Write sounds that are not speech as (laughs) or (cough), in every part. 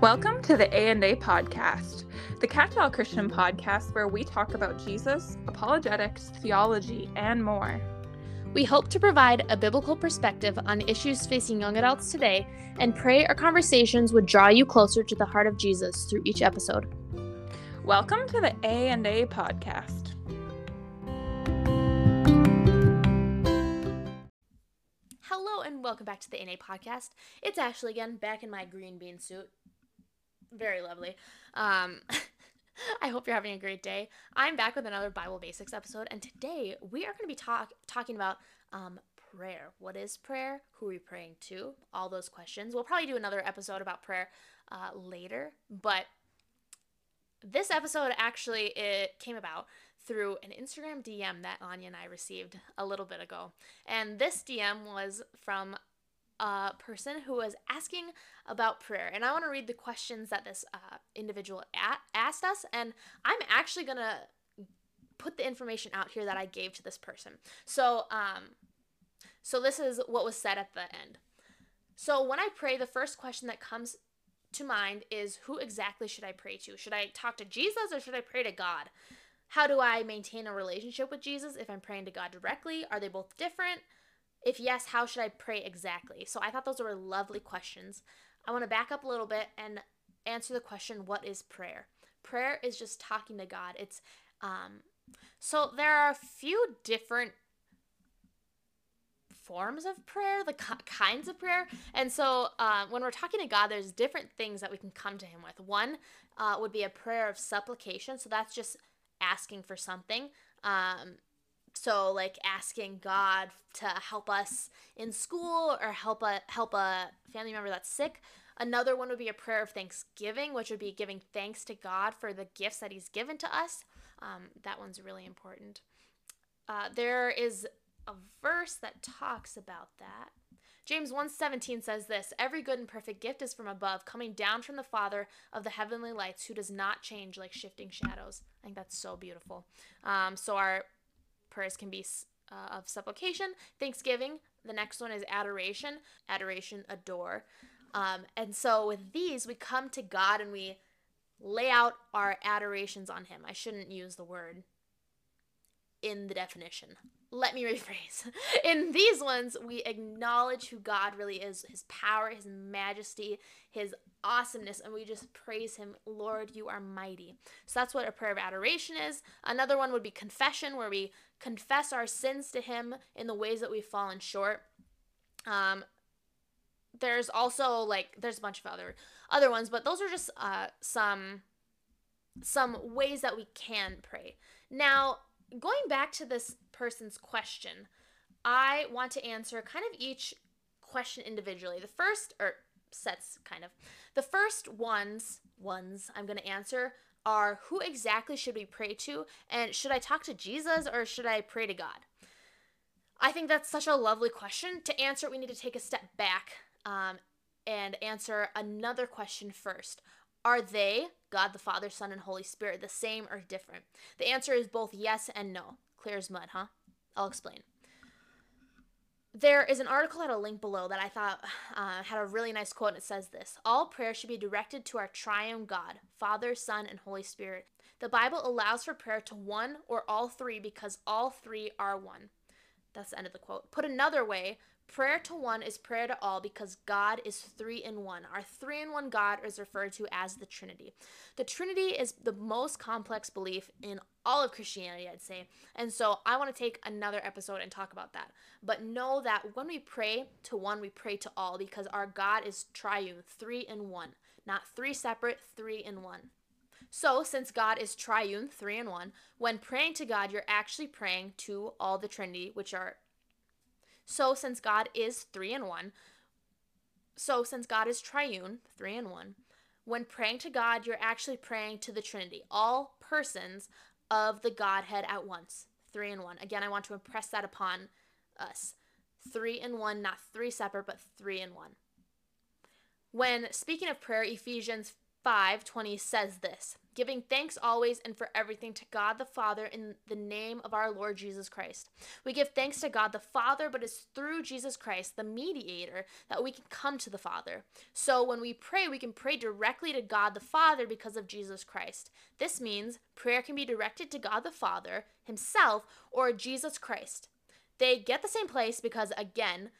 Welcome to the A&A podcast, the catch-all Christian podcast where we talk about Jesus, apologetics, theology, and more. We hope to provide a biblical perspective on issues facing young adults today and pray our conversations would draw you closer to the heart of Jesus through each episode. Welcome to the A&A podcast. Hello and welcome back to the A&A podcast. It's Ashley again, back in my green bean suit. Very lovely. Um, (laughs) I hope you're having a great day. I'm back with another Bible Basics episode, and today we are going to be talk- talking about um, prayer. What is prayer? Who are we praying to? All those questions. We'll probably do another episode about prayer uh, later, but this episode actually it came about through an Instagram DM that Anya and I received a little bit ago. And this DM was from a person who was asking about prayer. And I want to read the questions that this uh, individual asked us. And I'm actually going to put the information out here that I gave to this person. So, um, so this is what was said at the end. So when I pray, the first question that comes to mind is who exactly should I pray to? Should I talk to Jesus or should I pray to God? How do I maintain a relationship with Jesus if I'm praying to God directly? Are they both different? If yes, how should I pray exactly? So I thought those were lovely questions. I want to back up a little bit and answer the question what is prayer? Prayer is just talking to God. It's um so there are a few different forms of prayer, the kinds of prayer. And so uh, when we're talking to God, there's different things that we can come to Him with. One uh, would be a prayer of supplication. So that's just asking for something. Um, so like asking God to help us in school or help a help a family member that's sick. Another one would be a prayer of thanksgiving, which would be giving thanks to God for the gifts that He's given to us. Um, that one's really important. Uh, there is a verse that talks about that. James 1:17 says this, every good and perfect gift is from above, coming down from the Father of the heavenly lights, who does not change like shifting shadows. I think that's so beautiful. Um, so our prayers can be uh, of supplication, thanksgiving. The next one is adoration. Adoration, adore. Um, and so with these, we come to God and we lay out our adorations on Him. I shouldn't use the word in the definition. Let me rephrase. (laughs) In these ones, we acknowledge who God really is, his power, his majesty, his awesomeness, and we just praise him. Lord, you are mighty. So that's what a prayer of adoration is. Another one would be confession, where we confess our sins to him in the ways that we've fallen short. Um, there's also like there's a bunch of other other ones, but those are just uh, some some ways that we can pray. Now, going back to this person's question, I want to answer kind of each question individually. The first, or sets kind of, the first ones, ones I'm going to answer are who exactly should we pray to? And should I talk to Jesus or should I pray to God? I think that's such a lovely question. To answer it, we need to take a step back um, and answer another question first. Are they, God the Father, Son, and Holy Spirit, the same or different? The answer is both yes and no. Clear as mud, huh? I'll explain. There is an article at a link below that I thought uh, had a really nice quote, and it says this All prayer should be directed to our triune God, Father, Son, and Holy Spirit. The Bible allows for prayer to one or all three because all three are one. That's the end of the quote. Put another way, prayer to one is prayer to all because God is three in one. Our three in one God is referred to as the Trinity. The Trinity is the most complex belief in all of Christianity, I'd say. And so I want to take another episode and talk about that. But know that when we pray to one, we pray to all because our God is triune, three in one, not three separate, three in one. So, since God is triune, three in one, when praying to God, you're actually praying to all the Trinity, which are. So, since God is three in one, so since God is triune, three in one, when praying to God, you're actually praying to the Trinity, all persons of the Godhead at once, three in one. Again, I want to impress that upon us. Three in one, not three separate, but three in one. When speaking of prayer, Ephesians 5:20 says this, giving thanks always and for everything to God the Father in the name of our Lord Jesus Christ. We give thanks to God the Father, but it's through Jesus Christ, the mediator, that we can come to the Father. So when we pray, we can pray directly to God the Father because of Jesus Christ. This means prayer can be directed to God the Father himself or Jesus Christ. They get the same place because again,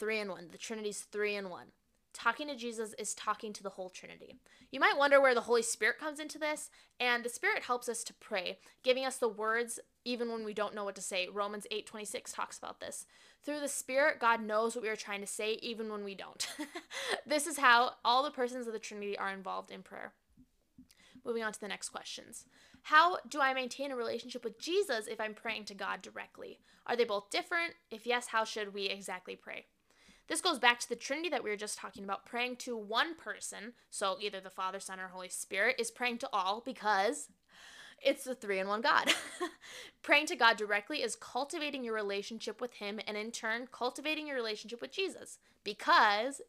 3 in 1. The Trinity's 3 in 1 talking to Jesus is talking to the whole Trinity. You might wonder where the Holy Spirit comes into this, and the Spirit helps us to pray, giving us the words even when we don't know what to say. Romans 8:26 talks about this. Through the Spirit, God knows what we are trying to say even when we don't. (laughs) this is how all the persons of the Trinity are involved in prayer. Moving on to the next questions. How do I maintain a relationship with Jesus if I'm praying to God directly? Are they both different? If yes, how should we exactly pray? This goes back to the Trinity that we were just talking about. Praying to one person, so either the Father, Son, or Holy Spirit, is praying to all because it's the three in one God. (laughs) praying to God directly is cultivating your relationship with Him and in turn cultivating your relationship with Jesus because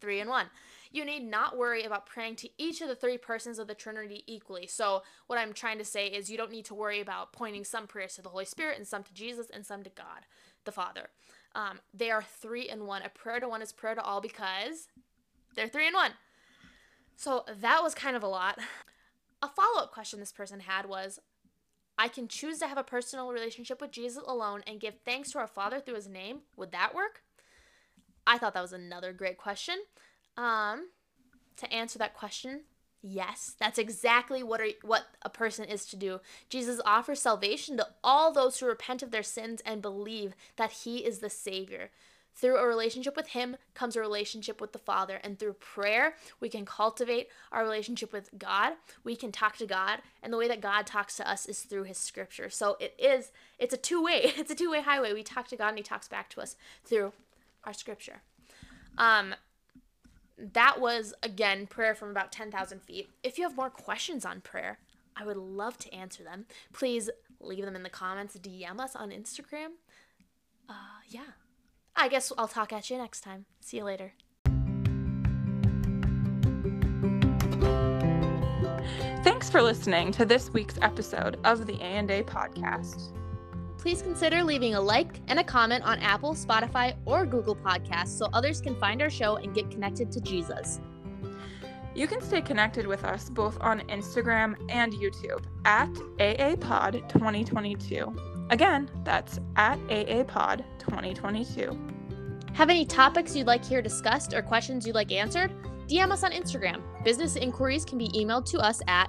three in one. You need not worry about praying to each of the three persons of the Trinity equally. So, what I'm trying to say is you don't need to worry about pointing some prayers to the Holy Spirit and some to Jesus and some to God, the Father. Um, they are three in one. A prayer to one is prayer to all because they're three in one. So that was kind of a lot. A follow up question this person had was I can choose to have a personal relationship with Jesus alone and give thanks to our Father through his name. Would that work? I thought that was another great question. Um, to answer that question, Yes, that's exactly what are, what a person is to do. Jesus offers salvation to all those who repent of their sins and believe that he is the savior. Through a relationship with him comes a relationship with the Father, and through prayer, we can cultivate our relationship with God. We can talk to God, and the way that God talks to us is through his scripture. So it is it's a two-way. (laughs) It's a two-way highway. We talk to God and he talks back to us through our scripture. Um that was again prayer from about 10,000 feet. If you have more questions on prayer, I would love to answer them. Please leave them in the comments, DM us on Instagram. Uh, yeah. I guess I'll talk at you next time. See you later. Thanks for listening to this week's episode of the A&A podcast please consider leaving a like and a comment on Apple, Spotify, or Google Podcasts so others can find our show and get connected to Jesus. You can stay connected with us both on Instagram and YouTube at AAPod 2022. Again, that's at AAPod 2022. Have any topics you'd like here discussed or questions you'd like answered? DM us on Instagram. Business inquiries can be emailed to us at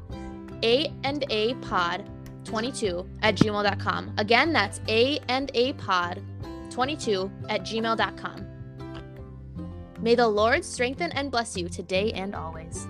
a and a pod 22 at gmail.com. Again, that's A and A pod 22 at gmail.com. May the Lord strengthen and bless you today and always.